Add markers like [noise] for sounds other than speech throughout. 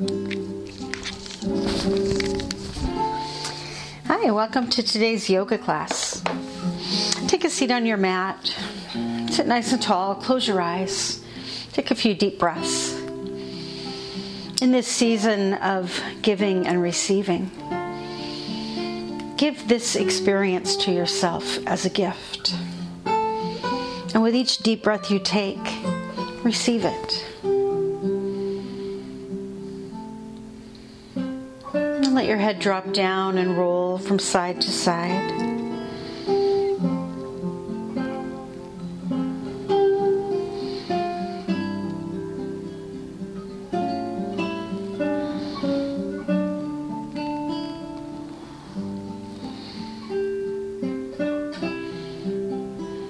Hi, welcome to today's yoga class. Take a seat on your mat. Sit nice and tall. Close your eyes. Take a few deep breaths. In this season of giving and receiving, give this experience to yourself as a gift. And with each deep breath you take, receive it. Your head drop down and roll from side to side.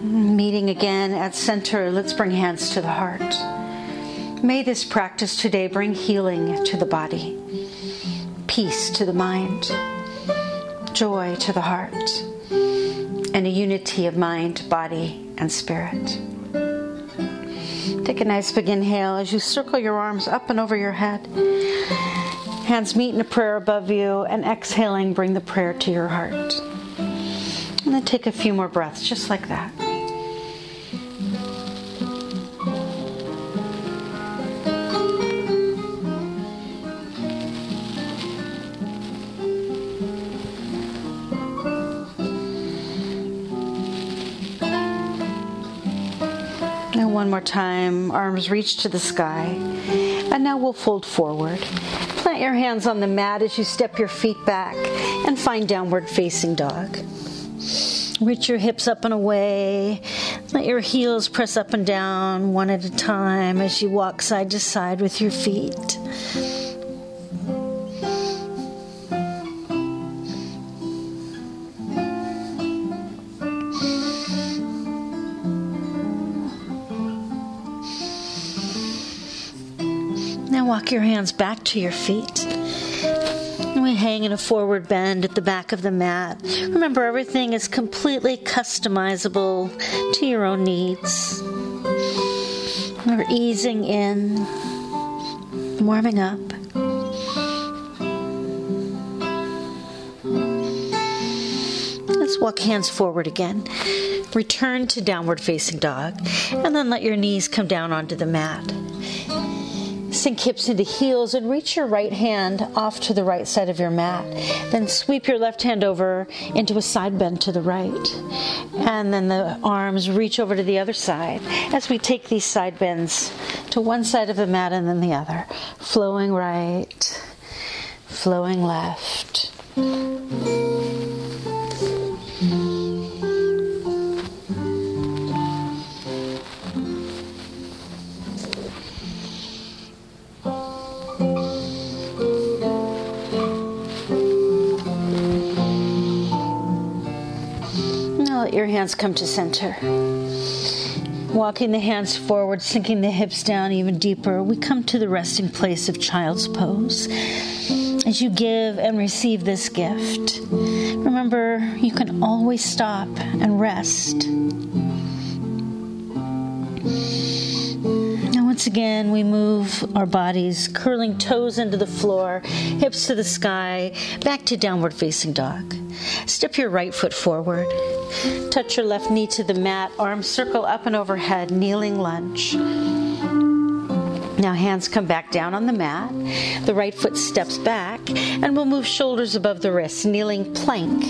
Meeting again at center, let's bring hands to the heart. May this practice today bring healing to the body, peace to the mind, joy to the heart, and a unity of mind, body, and spirit. Take a nice big inhale as you circle your arms up and over your head. Hands meet in a prayer above you, and exhaling, bring the prayer to your heart. And then take a few more breaths, just like that. One more time, arms reach to the sky. And now we'll fold forward. Plant your hands on the mat as you step your feet back and find downward facing dog. Reach your hips up and away. Let your heels press up and down one at a time as you walk side to side with your feet. Your hands back to your feet. And we hang in a forward bend at the back of the mat. Remember, everything is completely customizable to your own needs. We're easing in, warming up. Let's walk hands forward again. Return to downward facing dog, and then let your knees come down onto the mat. Sink hips into heels and reach your right hand off to the right side of your mat. Then sweep your left hand over into a side bend to the right. And then the arms reach over to the other side as we take these side bends to one side of the mat and then the other. Flowing right, flowing left. Hands come to center. Walking the hands forward, sinking the hips down even deeper, we come to the resting place of child's pose. As you give and receive this gift, remember you can always stop and rest. Now, once again, we move our bodies, curling toes into the floor, hips to the sky, back to downward facing dog. Step your right foot forward. Touch your left knee to the mat, arms circle up and overhead, kneeling lunge. Now, hands come back down on the mat. The right foot steps back, and we'll move shoulders above the wrists, kneeling plank.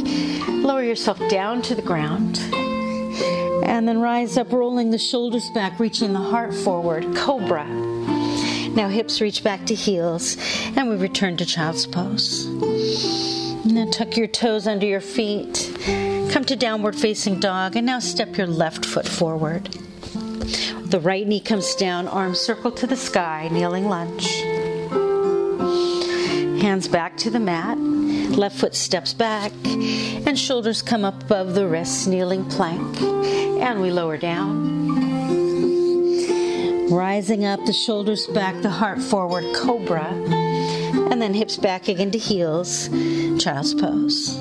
Lower yourself down to the ground. And then rise up, rolling the shoulders back, reaching the heart forward, cobra. Now, hips reach back to heels, and we return to child's pose. Now, tuck your toes under your feet. Come to downward facing dog, and now step your left foot forward. The right knee comes down, arms circle to the sky, kneeling lunge. Hands back to the mat. Left foot steps back, and shoulders come up above the wrists, kneeling plank. And we lower down. Rising up, the shoulders back, the heart forward, cobra. And then hips back again to heels, pose.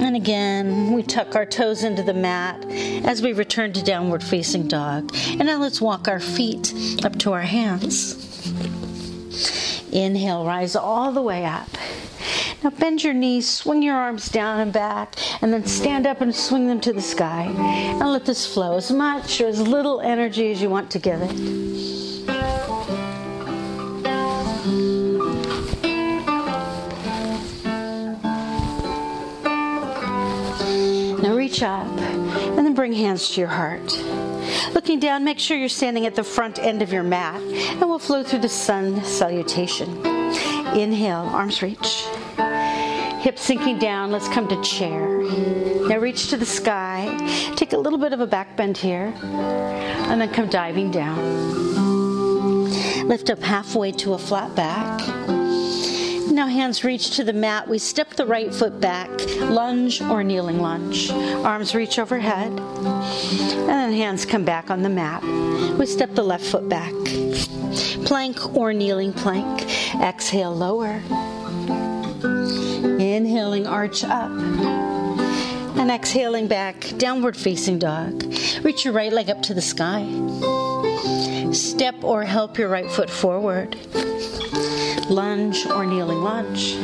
And again, we tuck our toes into the mat as we return to downward facing dog. And now let's walk our feet up to our hands. Inhale, rise all the way up. Now bend your knees, swing your arms down and back, and then stand up and swing them to the sky. And let this flow as much or as little energy as you want to give it. Reach up and then bring hands to your heart. Looking down, make sure you're standing at the front end of your mat, and we'll flow through the sun salutation. Inhale, arms reach. Hips sinking down, let's come to chair. Now reach to the sky. Take a little bit of a back bend here, and then come diving down. Lift up halfway to a flat back. Now hands reach to the mat. We step the right foot back, lunge or kneeling lunge. Arms reach overhead, and then hands come back on the mat. We step the left foot back. Plank or kneeling plank. Exhale, lower. Inhaling, arch up. And exhaling back, downward facing dog. Reach your right leg up to the sky. Step or help your right foot forward. Lunge or kneeling lunge.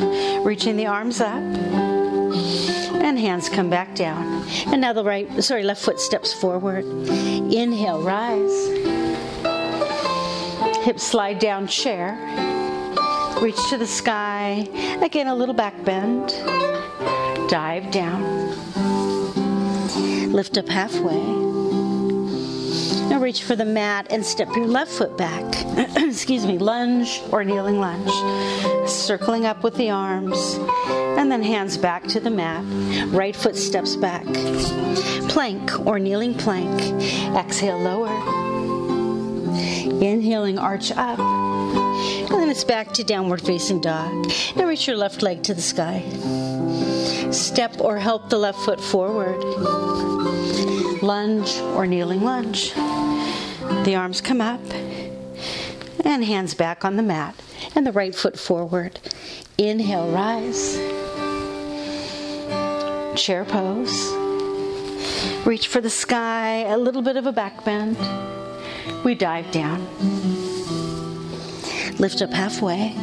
Reaching the arms up. And hands come back down. And now the right, sorry, left foot steps forward. Inhale, rise. Hips slide down, chair. Reach to the sky. Again, a little back bend. Dive down. Lift up halfway. Now reach for the mat and step your left foot back. [clears throat] Excuse me, lunge or kneeling lunge. Circling up with the arms. And then hands back to the mat. Right foot steps back. Plank or kneeling plank. Exhale, lower. Inhaling, arch up. And then it's back to downward facing dog. Now reach your left leg to the sky. Step or help the left foot forward. Lunge or kneeling lunge. The arms come up and hands back on the mat and the right foot forward. Inhale, rise. Chair pose. Reach for the sky, a little bit of a back bend. We dive down. Lift up halfway.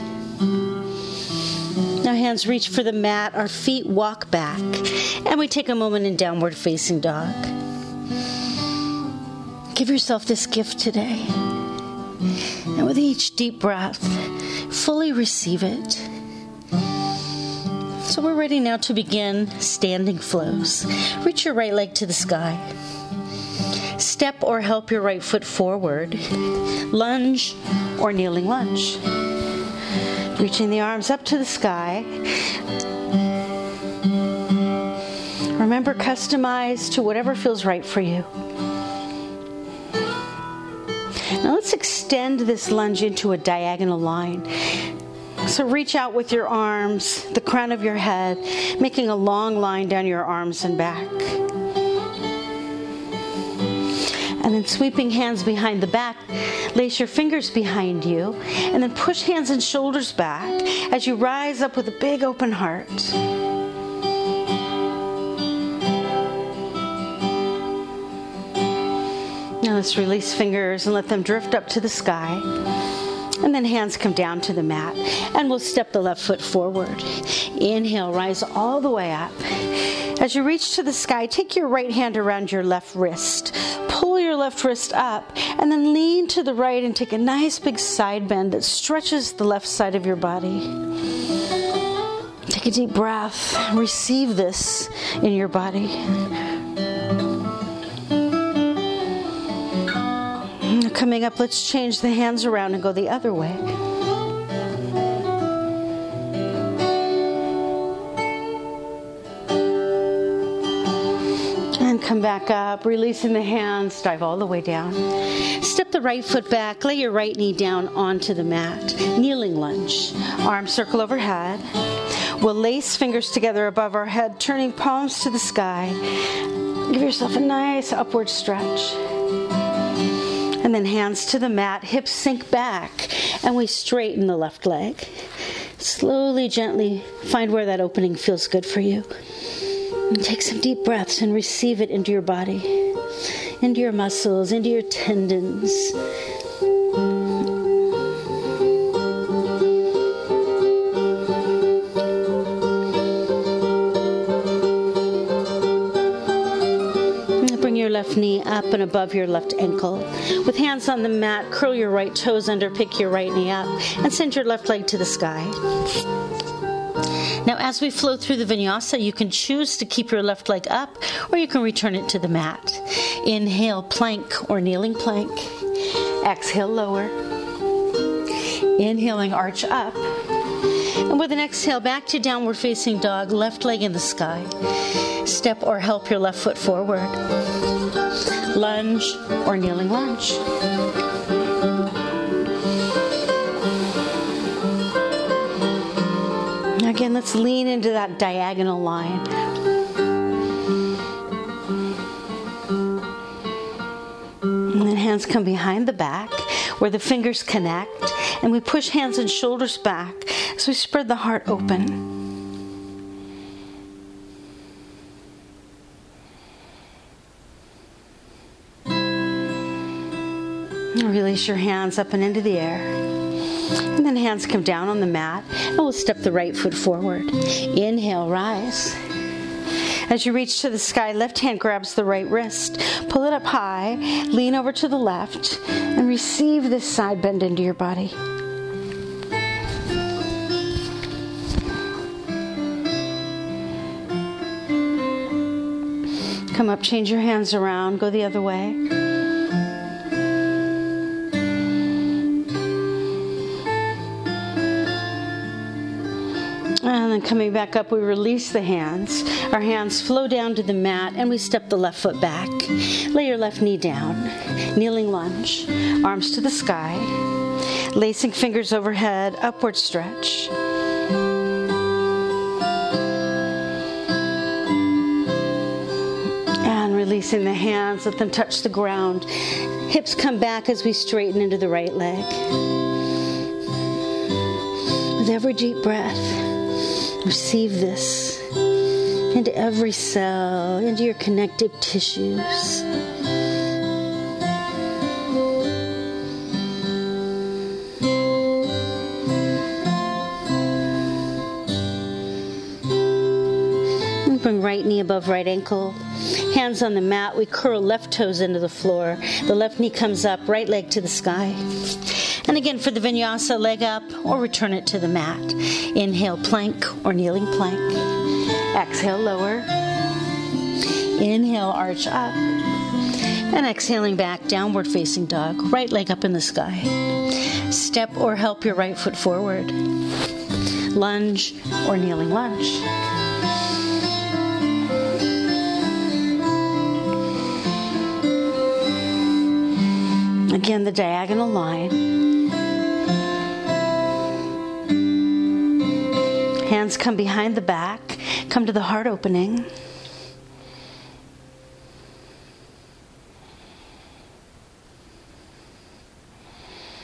Now, hands reach for the mat, our feet walk back, and we take a moment in downward facing dog. Give yourself this gift today. And with each deep breath, fully receive it. So we're ready now to begin standing flows. Reach your right leg to the sky. Step or help your right foot forward. Lunge or kneeling lunge. Reaching the arms up to the sky. Remember, customize to whatever feels right for you. Now let's extend this lunge into a diagonal line. So reach out with your arms, the crown of your head, making a long line down your arms and back. And then sweeping hands behind the back, lace your fingers behind you, and then push hands and shoulders back as you rise up with a big open heart. Now let's release fingers and let them drift up to the sky. And then hands come down to the mat. And we'll step the left foot forward. Inhale, rise all the way up. As you reach to the sky, take your right hand around your left wrist. Pull your left wrist up and then lean to the right and take a nice big side bend that stretches the left side of your body. Take a deep breath. Receive this in your body. Coming up, let's change the hands around and go the other way. And come back up, releasing the hands, dive all the way down. Step the right foot back, lay your right knee down onto the mat. Kneeling lunge. Arms circle overhead. We'll lace fingers together above our head, turning palms to the sky. Give yourself a nice upward stretch. And then hands to the mat, hips sink back, and we straighten the left leg. Slowly, gently find where that opening feels good for you. And take some deep breaths and receive it into your body, into your muscles, into your tendons. Left knee up and above your left ankle. With hands on the mat, curl your right toes under, pick your right knee up, and send your left leg to the sky. Now, as we flow through the vinyasa, you can choose to keep your left leg up or you can return it to the mat. Inhale, plank or kneeling plank. Exhale, lower. Inhaling, arch up. And with an exhale, back to downward facing dog, left leg in the sky. Step or help your left foot forward. Lunge or kneeling lunge. Again, let's lean into that diagonal line. Hands come behind the back where the fingers connect, and we push hands and shoulders back as we spread the heart open. Release your hands up and into the air. And then hands come down on the mat, and we'll step the right foot forward. Inhale, rise. As you reach to the sky, left hand grabs the right wrist. Pull it up high, lean over to the left, and receive this side bend into your body. Come up, change your hands around, go the other way. Then coming back up, we release the hands. Our hands flow down to the mat and we step the left foot back. Lay your left knee down. Kneeling lunge. Arms to the sky. Lacing fingers overhead, upward stretch. And releasing the hands, let them touch the ground. Hips come back as we straighten into the right leg. With every deep breath, Receive this into every cell, into your connective tissues. bring right knee above right ankle. Hands on the mat. We curl left toes into the floor. The left knee comes up, right leg to the sky. And again for the vinyasa, leg up or return it to the mat. Inhale, plank or kneeling plank. Exhale, lower. Inhale, arch up. And exhaling back, downward facing dog, right leg up in the sky. Step or help your right foot forward. Lunge or kneeling lunge. Again, the diagonal line. Hands come behind the back, come to the heart opening.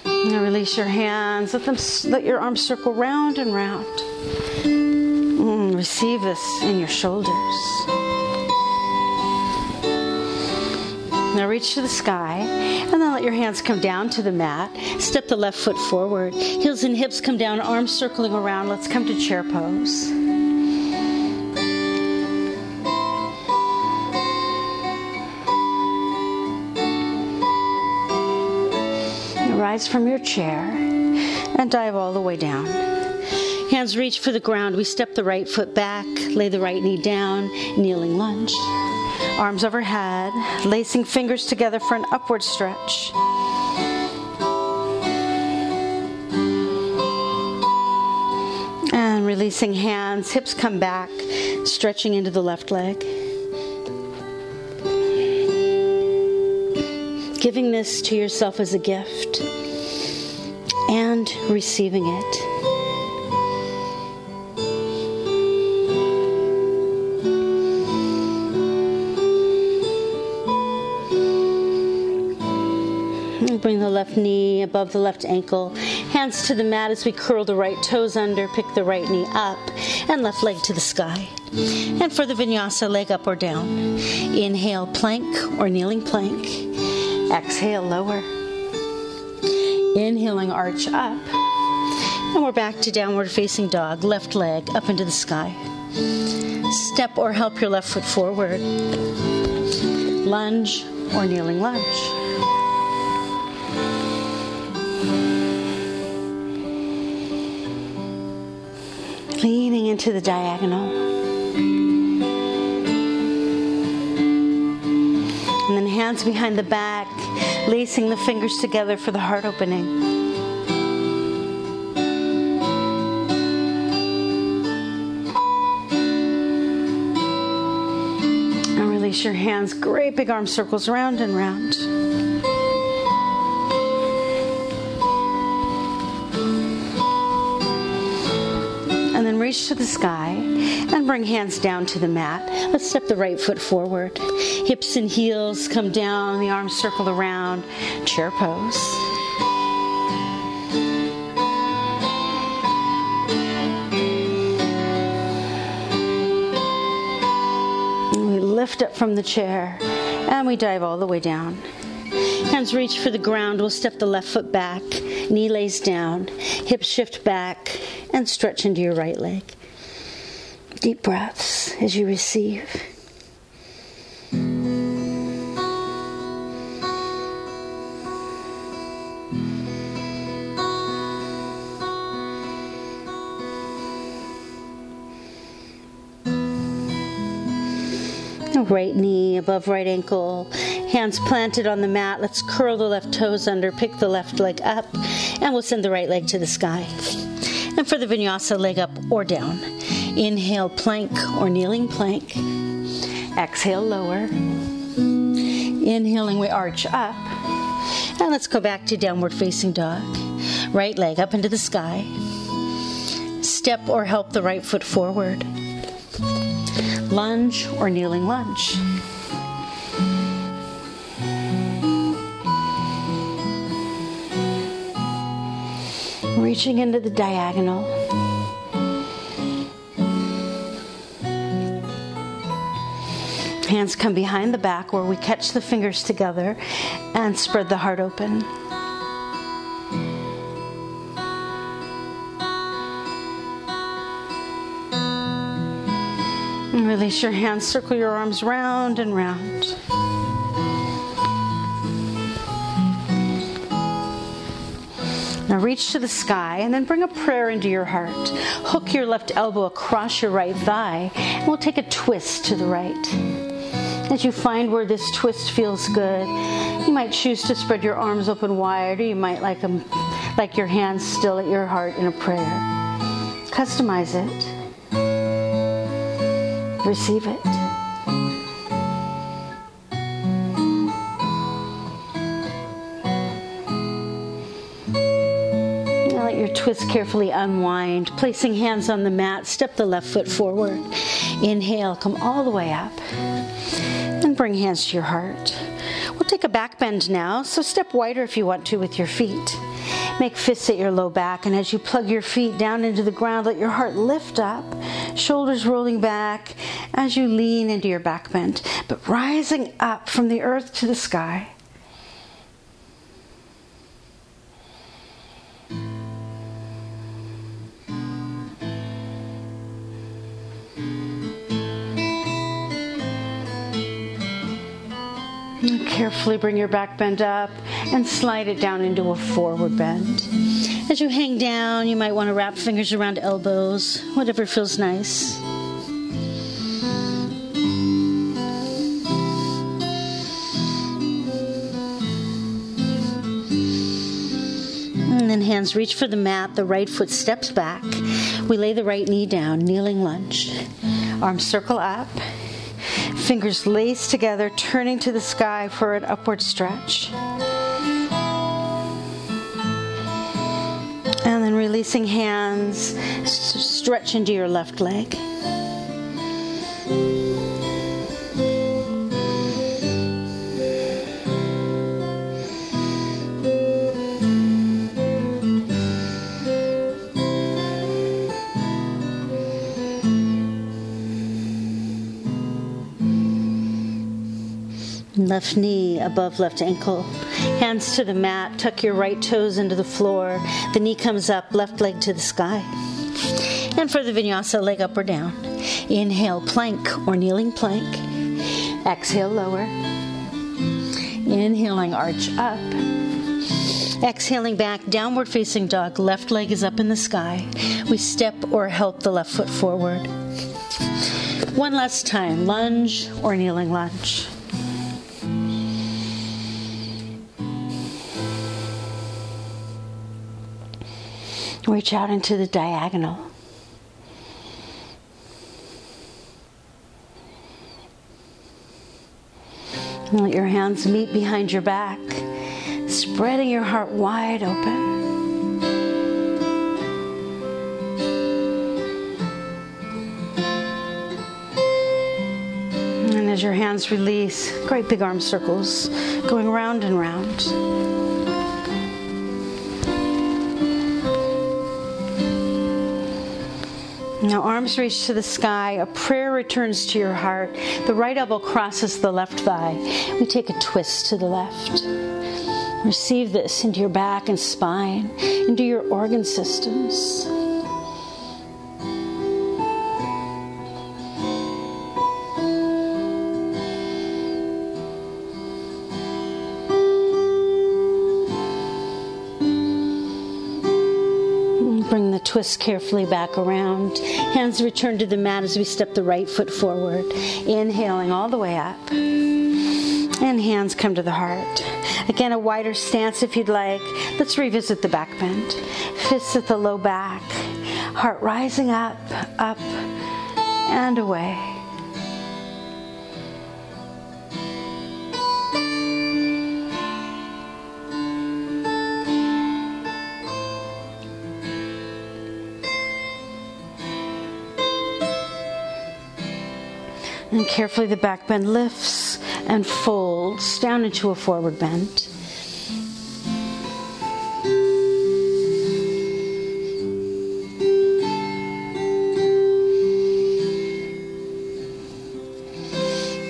Now release your hands. Let them let your arms circle round and round. Mm, receive this in your shoulders. Now reach to the sky and then let your hands come down to the mat. Step the left foot forward. Heels and hips come down, arms circling around. Let's come to chair pose. Rise from your chair and dive all the way down. Hands reach for the ground. We step the right foot back, lay the right knee down, kneeling lunge. Arms overhead, lacing fingers together for an upward stretch. And releasing hands, hips come back, stretching into the left leg. Giving this to yourself as a gift and receiving it. Knee above the left ankle. Hands to the mat as we curl the right toes under, pick the right knee up, and left leg to the sky. And for the vinyasa, leg up or down. Inhale, plank or kneeling plank. Exhale, lower. Inhaling, arch up. And we're back to downward facing dog, left leg up into the sky. Step or help your left foot forward. Lunge or kneeling lunge. Into the diagonal. And then hands behind the back, lacing the fingers together for the heart opening. And release your hands, great big arm circles round and round. Reach to the sky and bring hands down to the mat. Let's step the right foot forward. Hips and heels come down, the arms circle around. Chair pose. We lift up from the chair and we dive all the way down. Hands reach for the ground. We'll step the left foot back, knee lays down, hips shift back, and stretch into your right leg. Deep breaths as you receive. right knee above right ankle, hands planted on the mat. Let's curl the left toes under, pick the left leg up, and we'll send the right leg to the sky. And [laughs] for the vinyasa, leg up or down. Inhale, plank or kneeling plank. Exhale, lower. Inhaling, we arch up. And let's go back to downward facing dog. Right leg up into the sky. Step or help the right foot forward lunge or kneeling lunge. Reaching into the diagonal. Hands come behind the back where we catch the fingers together and spread the heart open. Release your hands, circle your arms round and round. Now reach to the sky and then bring a prayer into your heart. Hook your left elbow across your right thigh, and we'll take a twist to the right. As you find where this twist feels good, you might choose to spread your arms open wide, or you might like them, like your hands still at your heart in a prayer. Customize it receive it. Twist carefully unwind. Placing hands on the mat, step the left foot forward. Inhale, come all the way up. And bring hands to your heart. We'll take a back bend now, so step wider if you want to with your feet. Make fists at your low back, and as you plug your feet down into the ground, let your heart lift up, shoulders rolling back as you lean into your back bend, but rising up from the earth to the sky. Carefully bring your back bend up and slide it down into a forward bend. As you hang down, you might want to wrap fingers around elbows, whatever feels nice. And then hands reach for the mat, the right foot steps back. We lay the right knee down, kneeling lunge. Arms circle up Fingers laced together, turning to the sky for an upward stretch. And then releasing hands, stretch into your left leg. Left knee above left ankle. Hands to the mat, tuck your right toes into the floor. The knee comes up, left leg to the sky. And for the vinyasa, leg up or down. Inhale, plank or kneeling plank. Exhale, lower. Inhaling, arch up. Exhaling back, downward facing dog. Left leg is up in the sky. We step or help the left foot forward. One last time lunge or kneeling lunge. Reach out into the diagonal. And Let your hands meet behind your back, spreading your heart wide open. And as your hands release, great big arm circles going round and round. Now, arms reach to the sky. A prayer returns to your heart. The right elbow crosses the left thigh. We take a twist to the left. Receive this into your back and spine, into your organ systems. Twist carefully back around. Hands return to the mat as we step the right foot forward. Inhaling all the way up. And hands come to the heart. Again, a wider stance if you'd like. Let's revisit the back bend. Fists at the low back. Heart rising up, up, and away. And carefully the back bend lifts and folds down into a forward bend.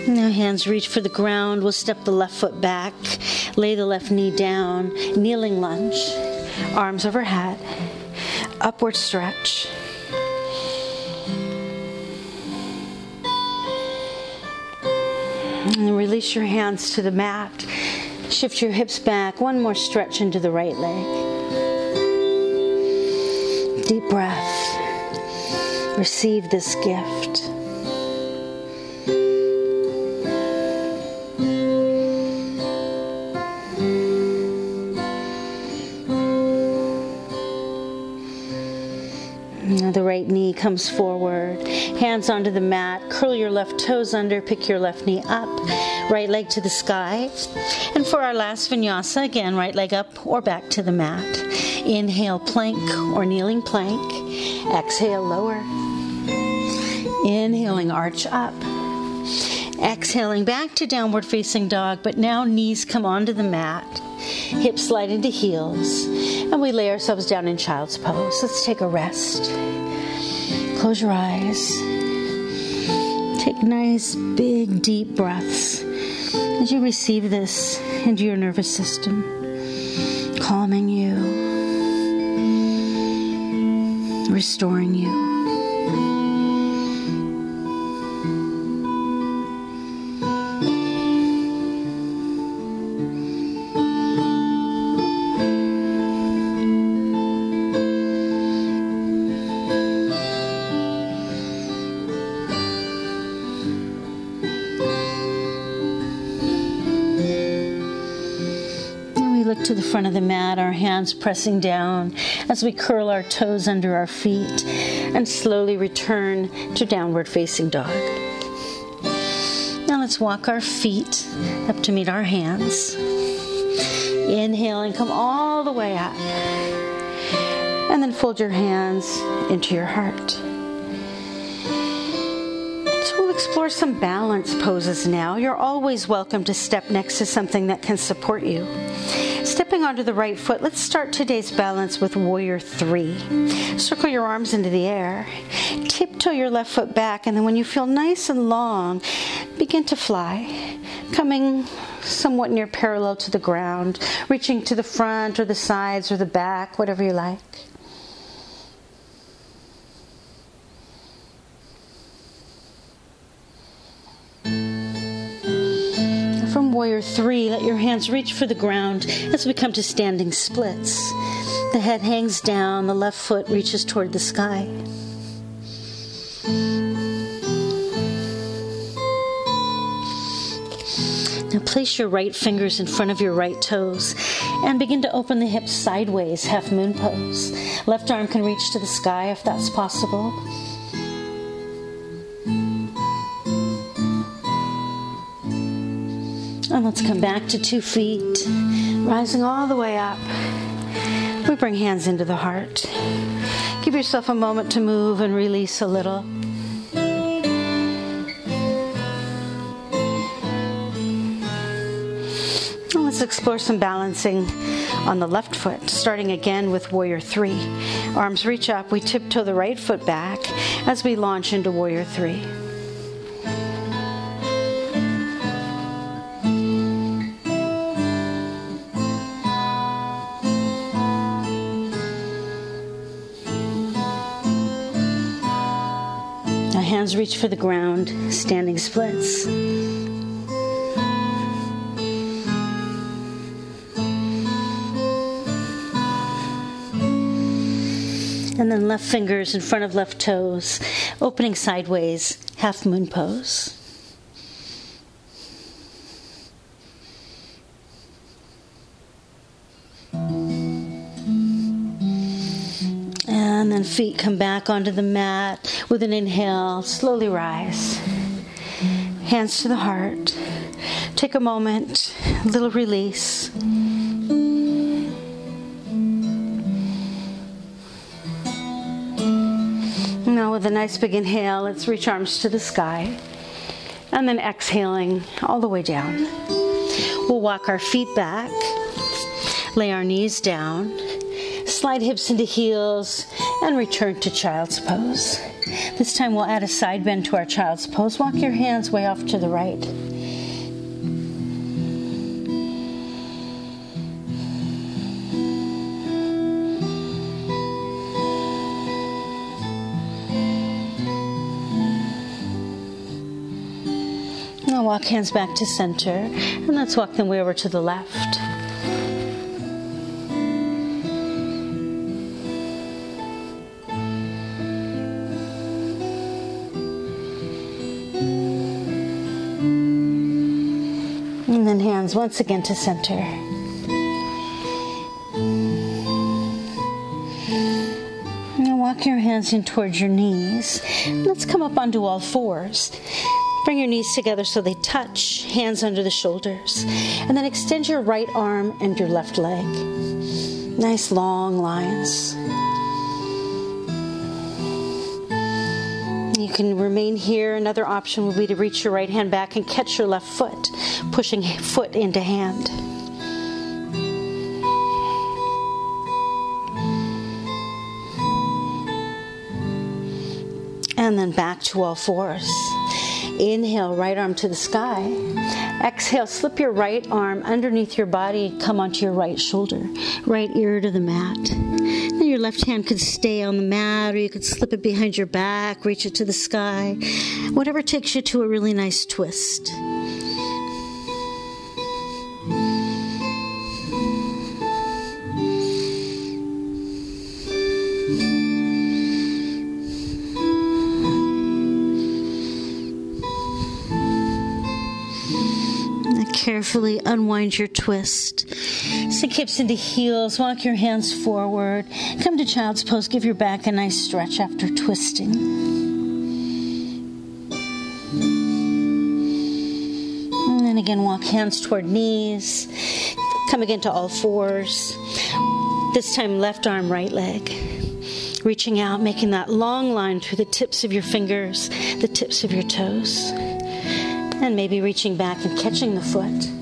Now hands reach for the ground. We'll step the left foot back, lay the left knee down, kneeling lunge, arms overhead, upward stretch. And release your hands to the mat. Shift your hips back. One more stretch into the right leg. Deep breath. Receive this gift. The right knee comes forward, hands onto the mat, curl your left toes under, pick your left knee up, right leg to the sky. And for our last vinyasa, again, right leg up or back to the mat. Inhale, plank or kneeling plank. Exhale, lower. Inhaling, arch up. Exhaling back to downward facing dog, but now knees come onto the mat, hips slide into heels, and we lay ourselves down in child's pose. Let's take a rest. Close your eyes. Take nice, big, deep breaths as you receive this into your nervous system, calming you, restoring you. To the front of the mat, our hands pressing down as we curl our toes under our feet and slowly return to downward facing dog. Now let's walk our feet up to meet our hands. Inhale and come all the way up. And then fold your hands into your heart. So we'll explore some balance poses now. You're always welcome to step next to something that can support you. Stepping onto the right foot, let's start today's balance with Warrior Three. Circle your arms into the air, tiptoe your left foot back, and then when you feel nice and long, begin to fly, coming somewhat near parallel to the ground, reaching to the front or the sides or the back, whatever you like. Warrior three, let your hands reach for the ground as we come to standing splits. The head hangs down, the left foot reaches toward the sky. Now place your right fingers in front of your right toes and begin to open the hips sideways, half moon pose. Left arm can reach to the sky if that's possible. And let's come back to two feet, rising all the way up. We bring hands into the heart. Give yourself a moment to move and release a little. let's explore some balancing on the left foot, starting again with Warrior Three. Arms reach up, we tiptoe the right foot back as we launch into Warrior Three. Hands reach for the ground, standing splits. And then left fingers in front of left toes, opening sideways, half moon pose. Feet come back onto the mat with an inhale. Slowly rise. Hands to the heart. Take a moment, little release. Now, with a nice big inhale, let's reach arms to the sky. And then exhaling all the way down. We'll walk our feet back, lay our knees down, slide hips into heels, and return to child's pose. This time we'll add a side bend to our child's pose. Walk your hands way off to the right. Now walk hands back to center, and let's walk them way over to the left. Hands once again to center. Now walk your hands in towards your knees. Let's come up onto all fours. Bring your knees together so they touch, hands under the shoulders. And then extend your right arm and your left leg. Nice long lines. Can remain here. Another option would be to reach your right hand back and catch your left foot, pushing foot into hand. And then back to all fours. Inhale, right arm to the sky. Exhale, slip your right arm underneath your body, come onto your right shoulder, right ear to the mat. Your left hand could stay on the mat, or you could slip it behind your back, reach it to the sky. Whatever takes you to a really nice twist. Carefully unwind your twist. Sit hips into heels, walk your hands forward. Come to child's pose, give your back a nice stretch after twisting. And again, walk hands toward knees. Come again to all fours. This time, left arm, right leg. Reaching out, making that long line through the tips of your fingers, the tips of your toes and maybe reaching back and catching the foot.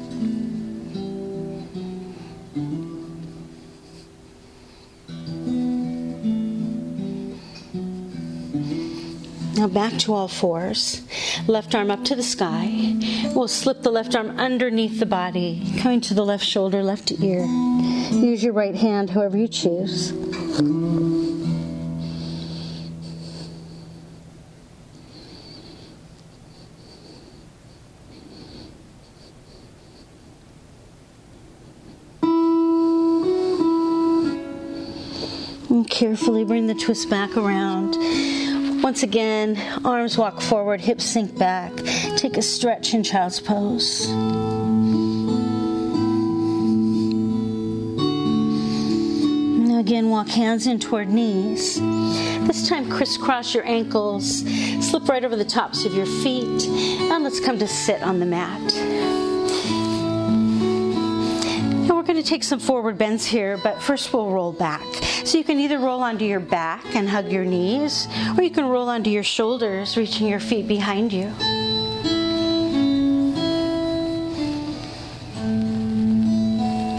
Now back to all fours. Left arm up to the sky. We'll slip the left arm underneath the body, coming to the left shoulder, left ear. Use your right hand, however you choose. And carefully bring the twist back around once again, arms walk forward, hips sink back. Take a stretch in child's pose. Again, walk hands in toward knees. This time, crisscross your ankles, slip right over the tops of your feet, and let's come to sit on the mat. Going to take some forward bends here, but first we'll roll back. So you can either roll onto your back and hug your knees, or you can roll onto your shoulders, reaching your feet behind you.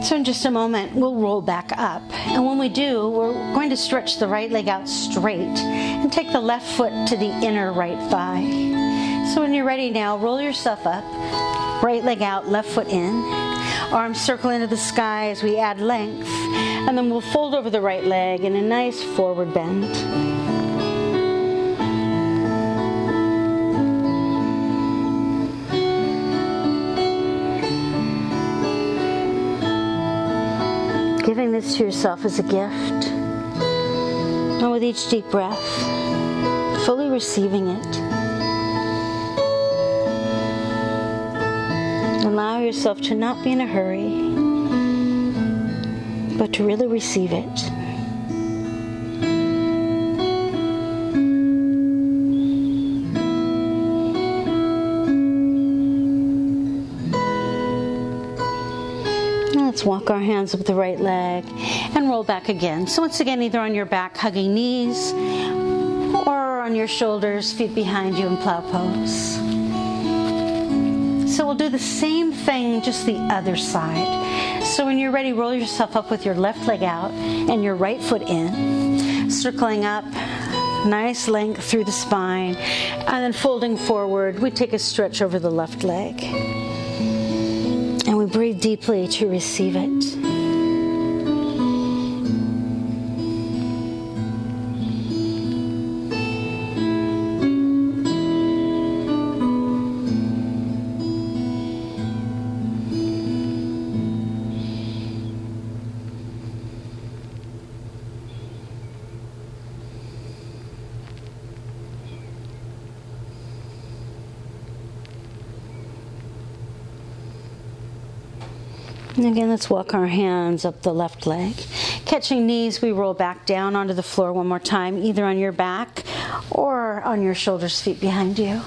So, in just a moment, we'll roll back up. And when we do, we're going to stretch the right leg out straight and take the left foot to the inner right thigh. So, when you're ready now, roll yourself up, right leg out, left foot in, arms circle into the sky as we add length, and then we'll fold over the right leg in a nice forward bend. giving this to yourself as a gift. And with each deep breath, fully receiving it. Yourself to not be in a hurry, but to really receive it. Let's walk our hands up the right leg and roll back again. So, once again, either on your back, hugging knees, or on your shoulders, feet behind you in plow pose. We'll do the same thing, just the other side. So, when you're ready, roll yourself up with your left leg out and your right foot in, circling up. Nice length through the spine, and then folding forward, we take a stretch over the left leg. And we breathe deeply to receive it. Again, let's walk our hands up the left leg. Catching knees, we roll back down onto the floor one more time, either on your back or on your shoulders, feet behind you.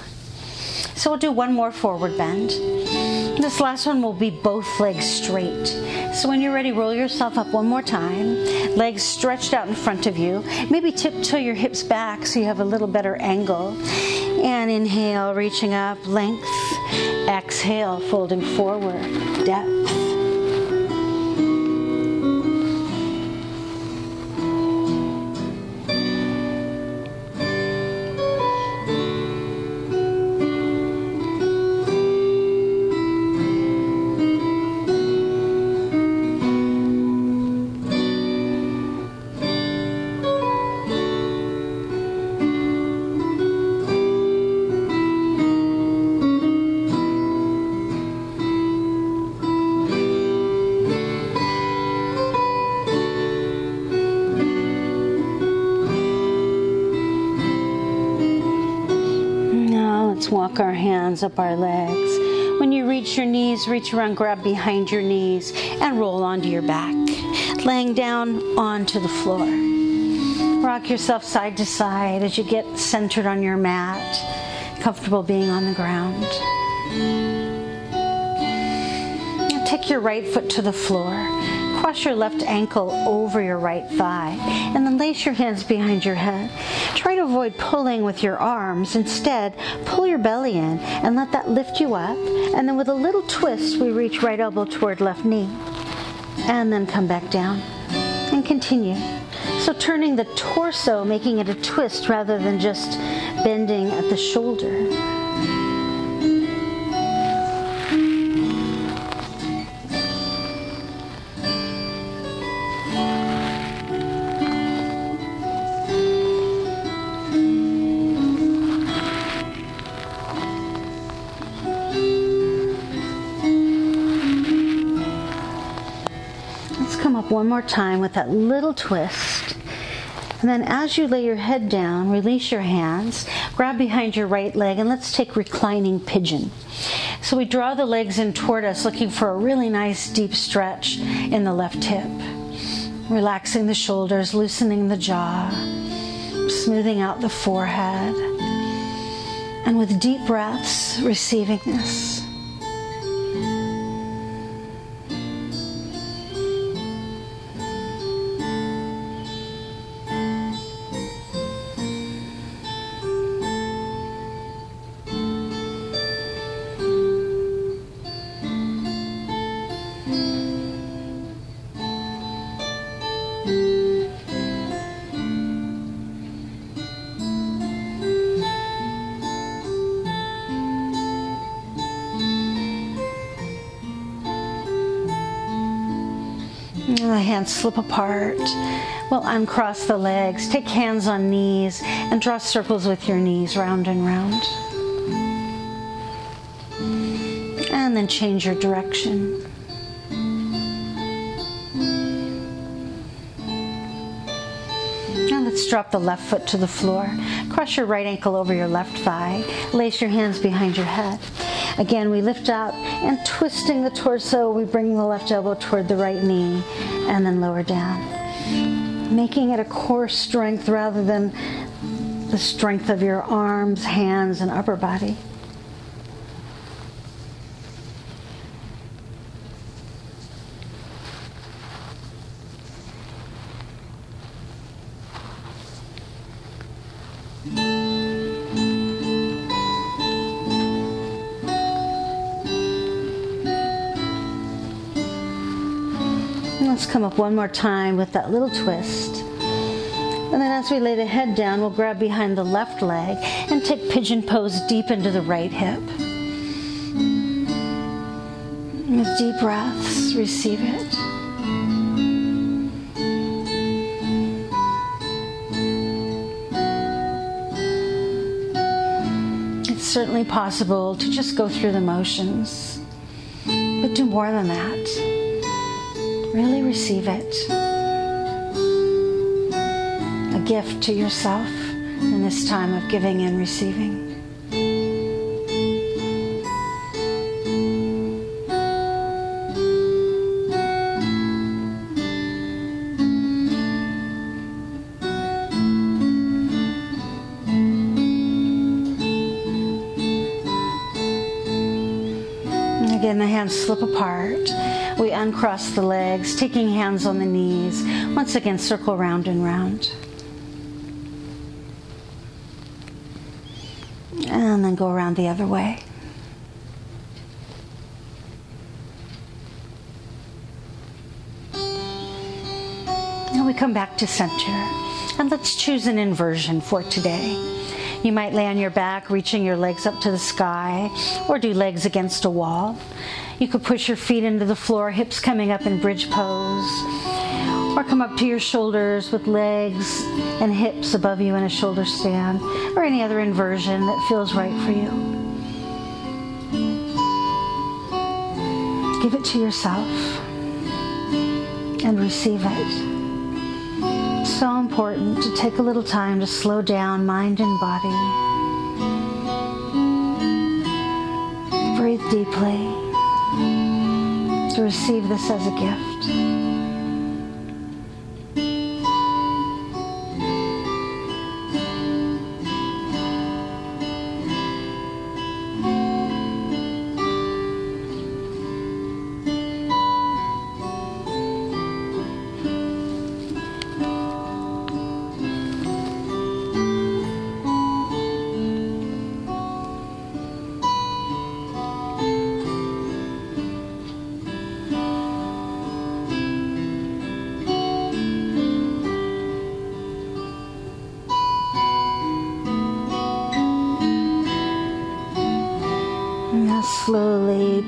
So we'll do one more forward bend. This last one will be both legs straight. So when you're ready, roll yourself up one more time. Legs stretched out in front of you. Maybe tiptoe your hips back so you have a little better angle. And inhale, reaching up, length. Exhale, folding forward, depth. Hands up our legs. When you reach your knees, reach around, grab behind your knees, and roll onto your back, laying down onto the floor. Rock yourself side to side as you get centered on your mat, comfortable being on the ground. Take your right foot to the floor. Cross your left ankle over your right thigh, and then lace your hands behind your head. Try to avoid pulling with your arms. Instead, pull your belly in and let that lift you up. And then with a little twist, we reach right elbow toward left knee. And then come back down and continue. So turning the torso, making it a twist rather than just bending at the shoulder. One more time with that little twist. And then as you lay your head down, release your hands, grab behind your right leg, and let's take reclining pigeon. So we draw the legs in toward us, looking for a really nice deep stretch in the left hip. Relaxing the shoulders, loosening the jaw, smoothing out the forehead. And with deep breaths, receiving this. The hands slip apart. We'll uncross the legs. Take hands on knees and draw circles with your knees round and round. And then change your direction. Now let's drop the left foot to the floor. Cross your right ankle over your left thigh. Lace your hands behind your head. Again, we lift up and twisting the torso, we bring the left elbow toward the right knee and then lower down. Making it a core strength rather than the strength of your arms, hands, and upper body. Up one more time with that little twist. And then as we lay the head down, we'll grab behind the left leg and take pigeon pose deep into the right hip. With deep breaths, receive it. It's certainly possible to just go through the motions, but do more than that. Really receive it. A gift to yourself in this time of giving and receiving. Again, the hands slip apart. We uncross the legs, taking hands on the knees. Once again, circle round and round. And then go around the other way. Now we come back to center. And let's choose an inversion for today. You might lay on your back, reaching your legs up to the sky, or do legs against a wall. You could push your feet into the floor, hips coming up in bridge pose. Or come up to your shoulders with legs and hips above you in a shoulder stand, or any other inversion that feels right for you. Give it to yourself and receive it. So important to take a little time to slow down mind and body. Breathe deeply to receive this as a gift.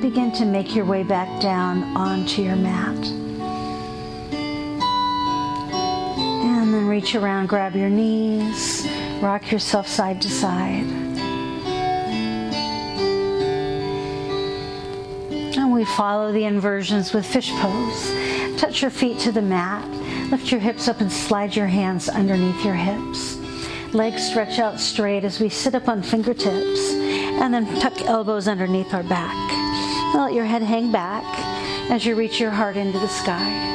Begin to make your way back down onto your mat. And then reach around, grab your knees, rock yourself side to side. And we follow the inversions with fish pose. Touch your feet to the mat. Lift your hips up and slide your hands underneath your hips. Legs stretch out straight as we sit up on fingertips and then tuck elbows underneath our back. Let your head hang back as you reach your heart into the sky.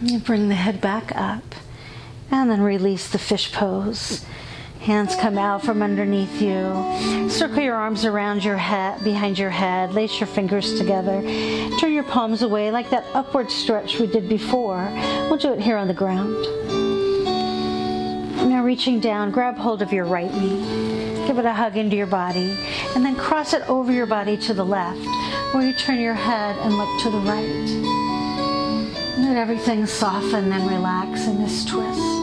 You bring the head back up and then release the fish pose. Hands come out from underneath you. Circle your arms around your head, behind your head. Lace your fingers together. Turn your palms away like that upward stretch we did before. We'll do it here on the ground. Now, reaching down, grab hold of your right knee. Give it a hug into your body. And then cross it over your body to the left, where you turn your head and look to the right. Let everything soften and relax in this twist.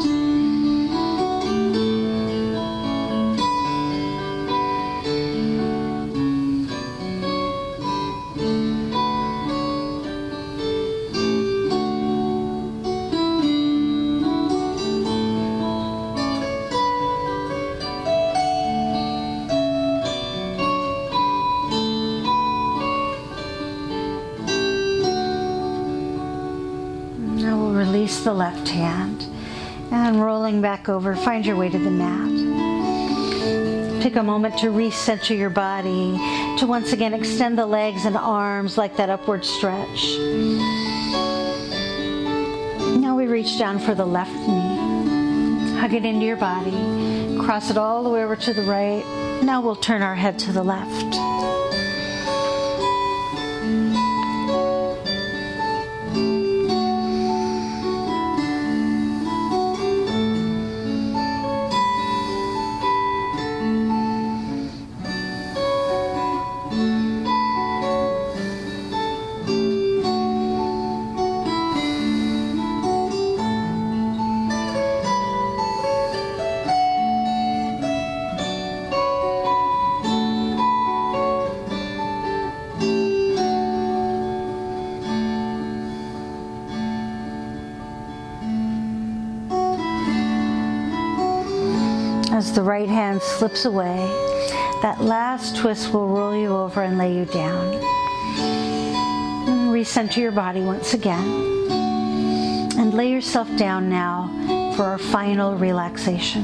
Back over, find your way to the mat. Take a moment to recenter your body, to once again extend the legs and arms like that upward stretch. Now we reach down for the left knee. Hug it into your body. Cross it all the way over to the right. Now we'll turn our head to the left. The right hand slips away, that last twist will roll you over and lay you down. Recenter your body once again. And lay yourself down now for our final relaxation.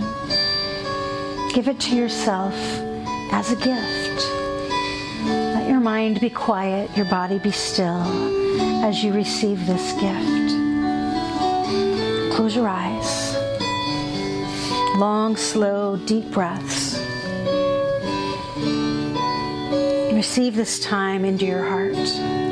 Give it to yourself as a gift. Let your mind be quiet, your body be still as you receive this gift. Close your eyes long, slow, deep breaths. Receive this time into your heart.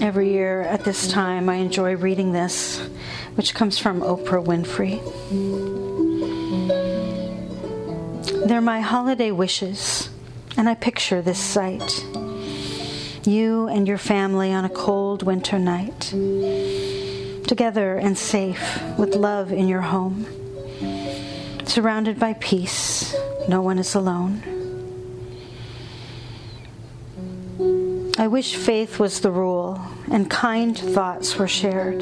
Every year at this time, I enjoy reading this, which comes from Oprah Winfrey. They're my holiday wishes, and I picture this sight. You and your family on a cold winter night, together and safe, with love in your home, surrounded by peace, no one is alone. I wish faith was the rule and kind thoughts were shared.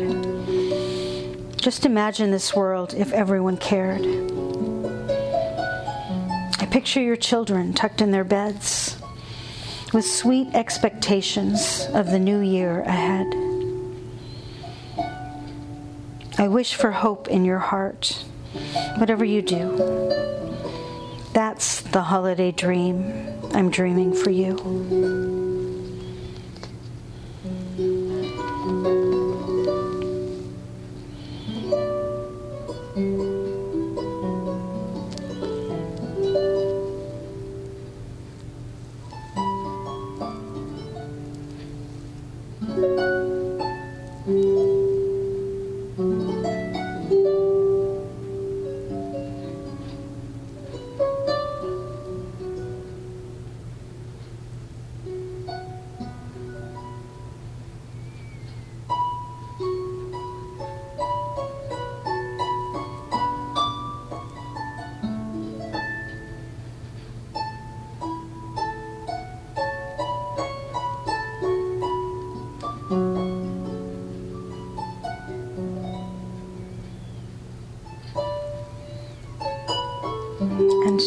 Just imagine this world if everyone cared. I picture your children tucked in their beds with sweet expectations of the new year ahead. I wish for hope in your heart, whatever you do. That's the holiday dream I'm dreaming for you.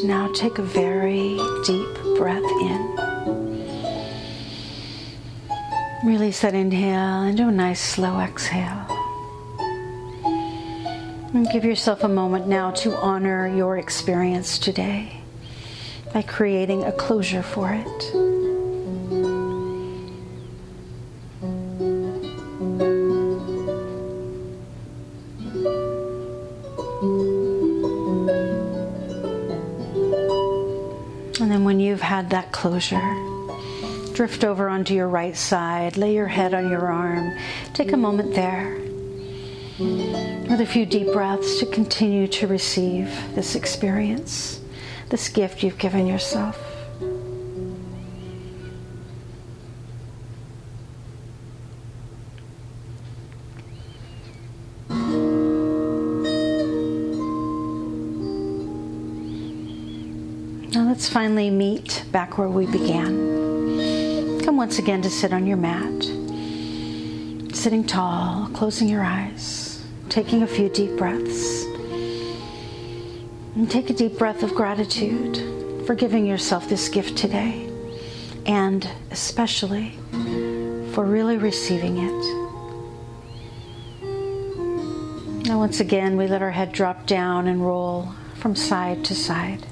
Now take a very deep breath in. Release that inhale and do a nice slow exhale. And give yourself a moment now to honor your experience today by creating a closure for it. Closure. Drift over onto your right side, lay your head on your arm. Take a moment there with a few deep breaths to continue to receive this experience, this gift you've given yourself. Now let's finally meet back where we began. Come once again to sit on your mat. Sitting tall, closing your eyes, taking a few deep breaths. And take a deep breath of gratitude for giving yourself this gift today, and especially for really receiving it. Now, once again, we let our head drop down and roll from side to side.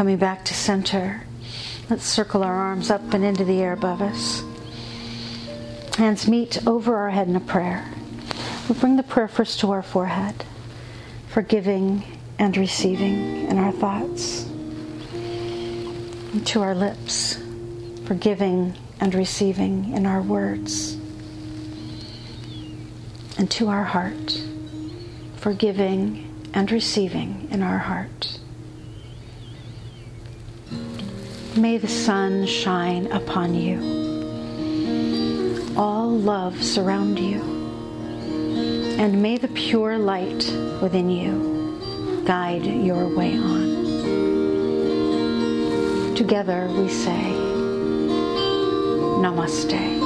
Coming back to center, let's circle our arms up and into the air above us. Hands meet over our head in a prayer. We bring the prayer first to our forehead, forgiving and receiving in our thoughts, and to our lips, forgiving and receiving in our words, and to our heart, forgiving and receiving in our heart. May the sun shine upon you. All love surround you. And may the pure light within you guide your way on. Together we say, Namaste.